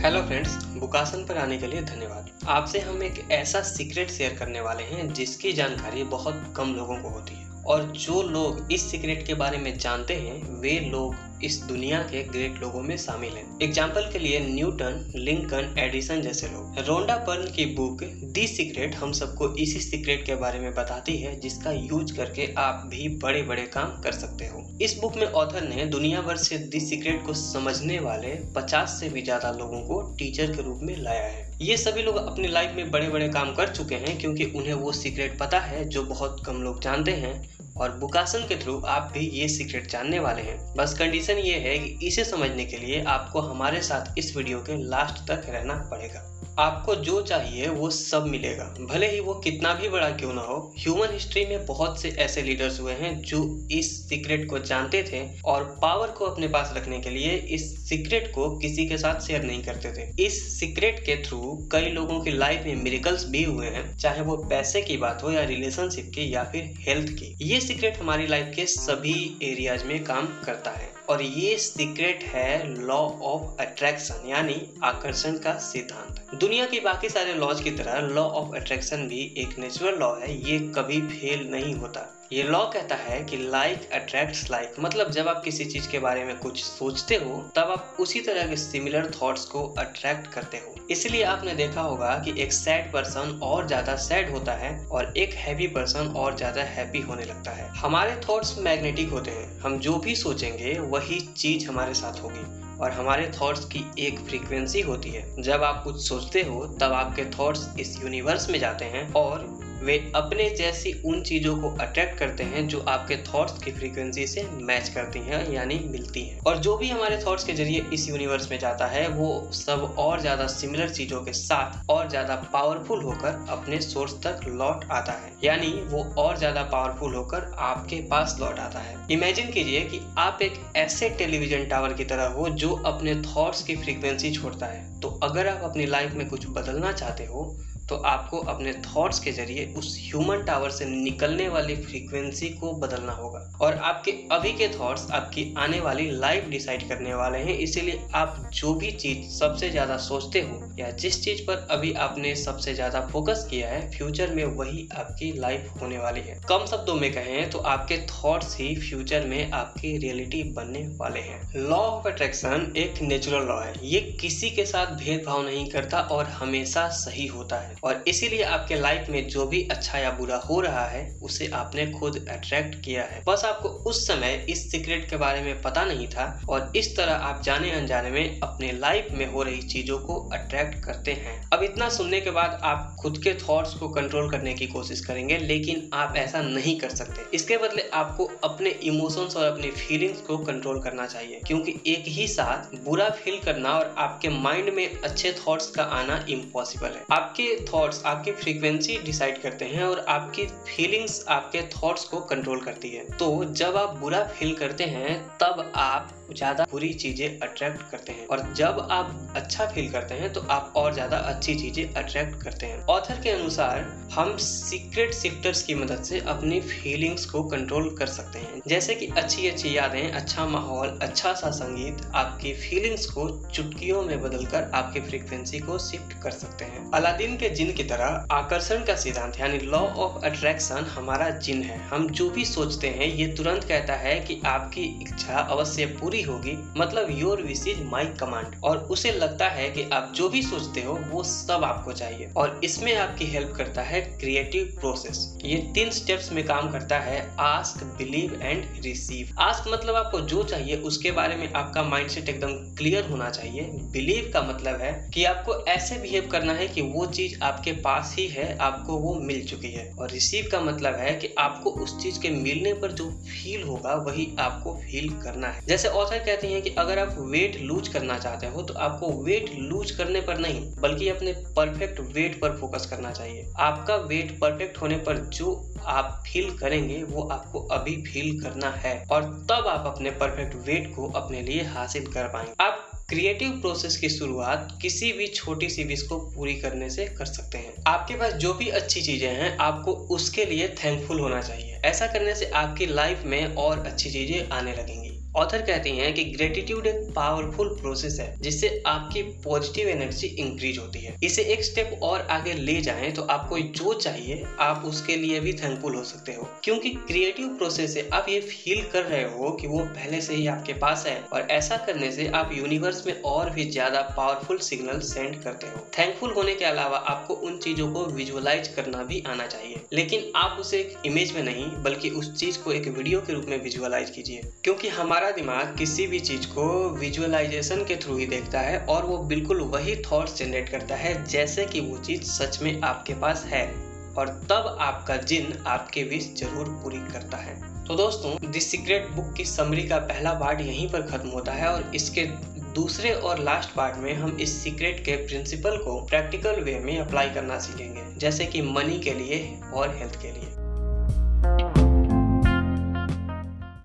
Hello friends बुकासन पर आने के लिए धन्यवाद। आपसे हम एक ऐसा सीक्रेट शेयर करने वाले हैं जिसकी जानकारी बहुत कम लोगों को होती है। और जो लोग इस सीक्रेट के बारे में जानते हैं, वे लोग इस दुनिया के ग्रेट लोगों में शामिल हैं। एग्ज़ाम्पल के लिए न्यूटन लिंकन एडिसन जैसे लोग रोंडा पर्न की बुक दी सीक्रेट हम सबको इसी सीक्रेट के बारे में बताती है, जिसका यूज़ करके आप भी बड़े बड़े काम कर सकते हो। इस बुक में ऑथर ने दुनिया भर से दी सीक्रेट को समझने वाले 50 से भी ज़्यादा लोगों को टीचर के रूप में लाया है। ये सभी लोग अपनी लाइफ में बड़े बड़े काम कर चुके हैं, क्योंकि उन्हें वो सीक्रेट पता है, जो बहुत कम लोग जानते हैं। और बुकासन के थ्रू आप भी ये सीक्रेट जानने वाले हैं। बस कंडीशन ये है कि इसे समझने के लिए आपको हमारे साथ इस वीडियो के लास्ट तक रहना पड़ेगा। आपको जो चाहिए वो सब मिलेगा। भले ही वो कितना भी बड़ा क्यों ना हो ह्यूमन हिस्ट्री में बहुत से ऐसे लीडर्स हुए हैं जो इस सीक्रेट को जानते थे और पावर को अपने पास रखने के लिए इस सीक्रेट को किसी के साथ शेयर नहीं करते थे। इस सीक्रेट के थ्रू कई लोगों की लाइफ में मिरिकल्स भी हुए हैं, चाहे वो पैसे की बात हो या रिलेशनशिप की या फिर हेल्थ की। ये सीक्रेट हमारी लाइफ के सभी एरियाज़ में काम करता है। और ये सीक्रेट है लॉ ऑफ़ अट्रैक्शन यानी आकर्षण का सिद्धांत। दुनिया के बाकी सारे लॉज की तरह लॉ ऑफ़ अट्रैक्शन भी एक नेचुरल लॉ है, ये कभी फेल नहीं होता। ये लॉ कहता है कि लाइक अट्रैक्ट्स लाइक मतलब जब आप किसी चीज़ के बारे में कुछ सोचते हो, तब आप उसी तरह के सिमिलर थॉट्स को अट्रैक्ट करते हो। इसलिए आपने देखा होगा कि एक सैड पर्सन और ज़्यादा सैड होता है और एक हैप्पी पर्सन और ज़्यादा हैप्पी होने लगता है। हमारे थॉट्स मैग्नेटिक होते हैं। हम जो भी सोचेंगे, वही चीज़ हमारे साथ होगी और हमारे थॉट्स की एक फ्रीक्वेंसी होती है। जब आप कुछ सोचते हो, तब आपके थॉट्स इस यूनिवर्स में जाते हैं और वे अपने जैसी उन चीज़ों को अट्रैक्ट करते हैं जो आपके थॉट्स की फ्रीक्वेंसी से मैच करती हैं, यानी मिलती हैं। और जो भी हमारे थॉट्स के ज़रिए इस यूनिवर्स में जाता है, वो सब और ज़्यादा सिमिलर चीज़ों के साथ और ज़्यादा पावरफुल होकर अपने सोर्स तक लौट आता है। यानी वो और ज़्यादा पावरफुल होकर आपके पास लौट आता है। इमेजिन कीजिए कि आप एक ऐसे टेलीविज़न टावर की तरह हो जो अपने थॉट्स की फ्रीक्वेंसी छोड़ता है। तो अगर आप अपनी लाइफ में कुछ बदलना चाहते हो तो आपको अपने थॉट्स के ज़रिए उस ह्यूमन टावर से निकलने वाली फ्रीक्वेंसी को बदलना होगा। और आपके अभी के थॉट्स आपकी आने वाली लाइफ डिसाइड करने वाले हैं, इसीलिए आप जो भी चीज़ सबसे ज़्यादा सोचते हो या जिस चीज़ पर अभी आपने सबसे ज़्यादा फोकस किया है फ्यूचर में वही आपकी लाइफ होने वाली है। कम शब्दों में कहें तो आपके थॉट्स ही फ्यूचर में आपकी रियलिटी बनने वाले हैं। लॉ ऑफ़ अट्रैक्शन एक नेचुरल लॉ है। ये किसी के साथ भेदभाव नहीं करता और हमेशा सही होता है। और इसीलिए आपके लाइफ में जो भी अच्छा या बुरा हो रहा है, उसे आपने खुद अट्रैक्ट किया है। बस आपको उस समय इस सीक्रेट के बारे में पता नहीं था और इस तरह आप जाने अनजाने में अपने लाइफ में हो रही चीज़ों को अट्रैक्ट करते हैं। अब इतना सुनने के बाद आप खुद के थॉट्स को कंट्रोल करने की कोशिश करेंगे, लेकिन आप ऐसा नहीं कर सकते। इसके बदले आपको अपने इमोशंस और अपनी फीलिंग्स को कंट्रोल करना चाहिए, क्योंकि एक ही साथ बुरा फील करना और आपके माइंड में अच्छे थॉट्स का आना इम्पॉसिबल है। आपके थॉट्स आपकी फ्रीक्वेंसी डिसाइड करते हैं और आपकी फीलिंग्स आपके थॉट्स को कंट्रोल करती है। तो जब आप बुरा फील करते हैं, तब आप ज़्यादा बुरी चीज़ें अट्रैक्ट करते हैं। और जब आप अच्छा फील करते हैं तो आप और ज़्यादा अच्छी चीज़ें अट्रैक्ट करते हैं। ऑथर के अनुसार, हम सीक्रेट शिफ्टर्स की मदद से अपनी फीलिंग्स को कंट्रोल कर सकते हैं। जैसे कि अच्छी अच्छी यादें अच्छा माहौल अच्छा सा संगीत, आपकी फीलिंग्स को चुटकियों में बदलकर आपकी फ्रीक्वेंसी को शिफ्ट कर सकते हैं। अलादीन के जिन की तरह, आकर्षण का सिद्धांत, यानी लॉ ऑफ़ अट्रैक्शन हमारा जिन है। हम जो भी सोचते हैं, ये तुरंत कहता है कि आपकी इच्छा अवश्य पूरी होगी मतलब your wish is my command और उसे लगता है कि आप जो भी सोचते हो, वो सब आपको चाहिए। और इसमें आपकी हेल्प करता है क्रिएटिव प्रोसेस ये तीन स्टेप्स में काम करता है ask believe and receive ask मतलब आपको जो चाहिए, उसके बारे में आपका माइंडसेट एकदम क्लियर होना चाहिए। बिलीव का मतलब है कि आपको ऐसे बिहेव करना है कि वो चीज़ आपके पास ही है, आपको वो मिल चुकी है। और रिसीव का मतलब है कि आपको उस चीज़ के मिलने पर जो फील होगा, वही आपको फील करना है। जैसे ऑथर कहते हैं कि अगर आप वेट लूज करना चाहते हो तो आपको वेट लूज करने पर नहीं, बल्कि अपने परफेक्ट वेट पर फोकस करना चाहिए। आपका वेट परफेक्ट होने पर जो आप फील करेंगे, वो आपको अभी फील करना है, और तब आप अपने परफेक्ट वेट को अपने लिए हासिल कर पाएँगे। आप क्रिएटिव प्रोसेस की शुरुआत किसी भी छोटी सी विश को पूरी करने से कर सकते हैं। आपके पास जो भी अच्छी चीज़ें हैं, आपको उसके लिए थैंकफुल होना चाहिए। ऐसा करने से आपकी लाइफ में और अच्छी चीज़ें आने लगेंगी। ऑथर कहती हैं कि ग्रेटिट्यूड एक पावरफुल प्रोसेस है, जिससे आपकी पॉजिटिव एनर्जी इंक्रीज होती है। इसे एक स्टेप और आगे ले जाएँ तो आपको जो चाहिए, आप उसके लिए भी थैंकफुल हो सकते हो। क्योंकि क्रिएटिव प्रोसेस से आप ये फील कर रहे हो कि वो पहले से ही आपके पास है और ऐसा करने से आप यूनिवर्स में और भी ज़्यादा पावरफुल सिग्नल सेंड करते हो। थैंकफुल होने के अलावा आपको उन चीज़ों को विजुअलाइज करना भी आना चाहिए। लेकिन आप उसे एक इमेज में नहीं, बल्कि उस चीज़ को एक वीडियो के रूप में विजुअलाइज कीजिए। क्योंकि हमारा दिमाग किसी भी चीज़ को विजुअलाइजेशन के थ्रू ही देखता है और वो बिल्कुल वही थॉट्स जनरेट करता है जैसे कि वो चीज़ सच में आपके पास है। और तब आपका जिन आपके विश ज़रूर पूरी करता है। तो दोस्तों दिस सीक्रेट बुक की समरी का पहला पार्ट यहीं पर खत्म होता है और इसके दूसरे और लास्ट पार्ट में हम इस सीक्रेट के प्रिंसिपल को प्रैक्टिकल वे में अप्लाई करना सीखेंगे, जैसे कि मनी के लिए और हेल्थ के लिए।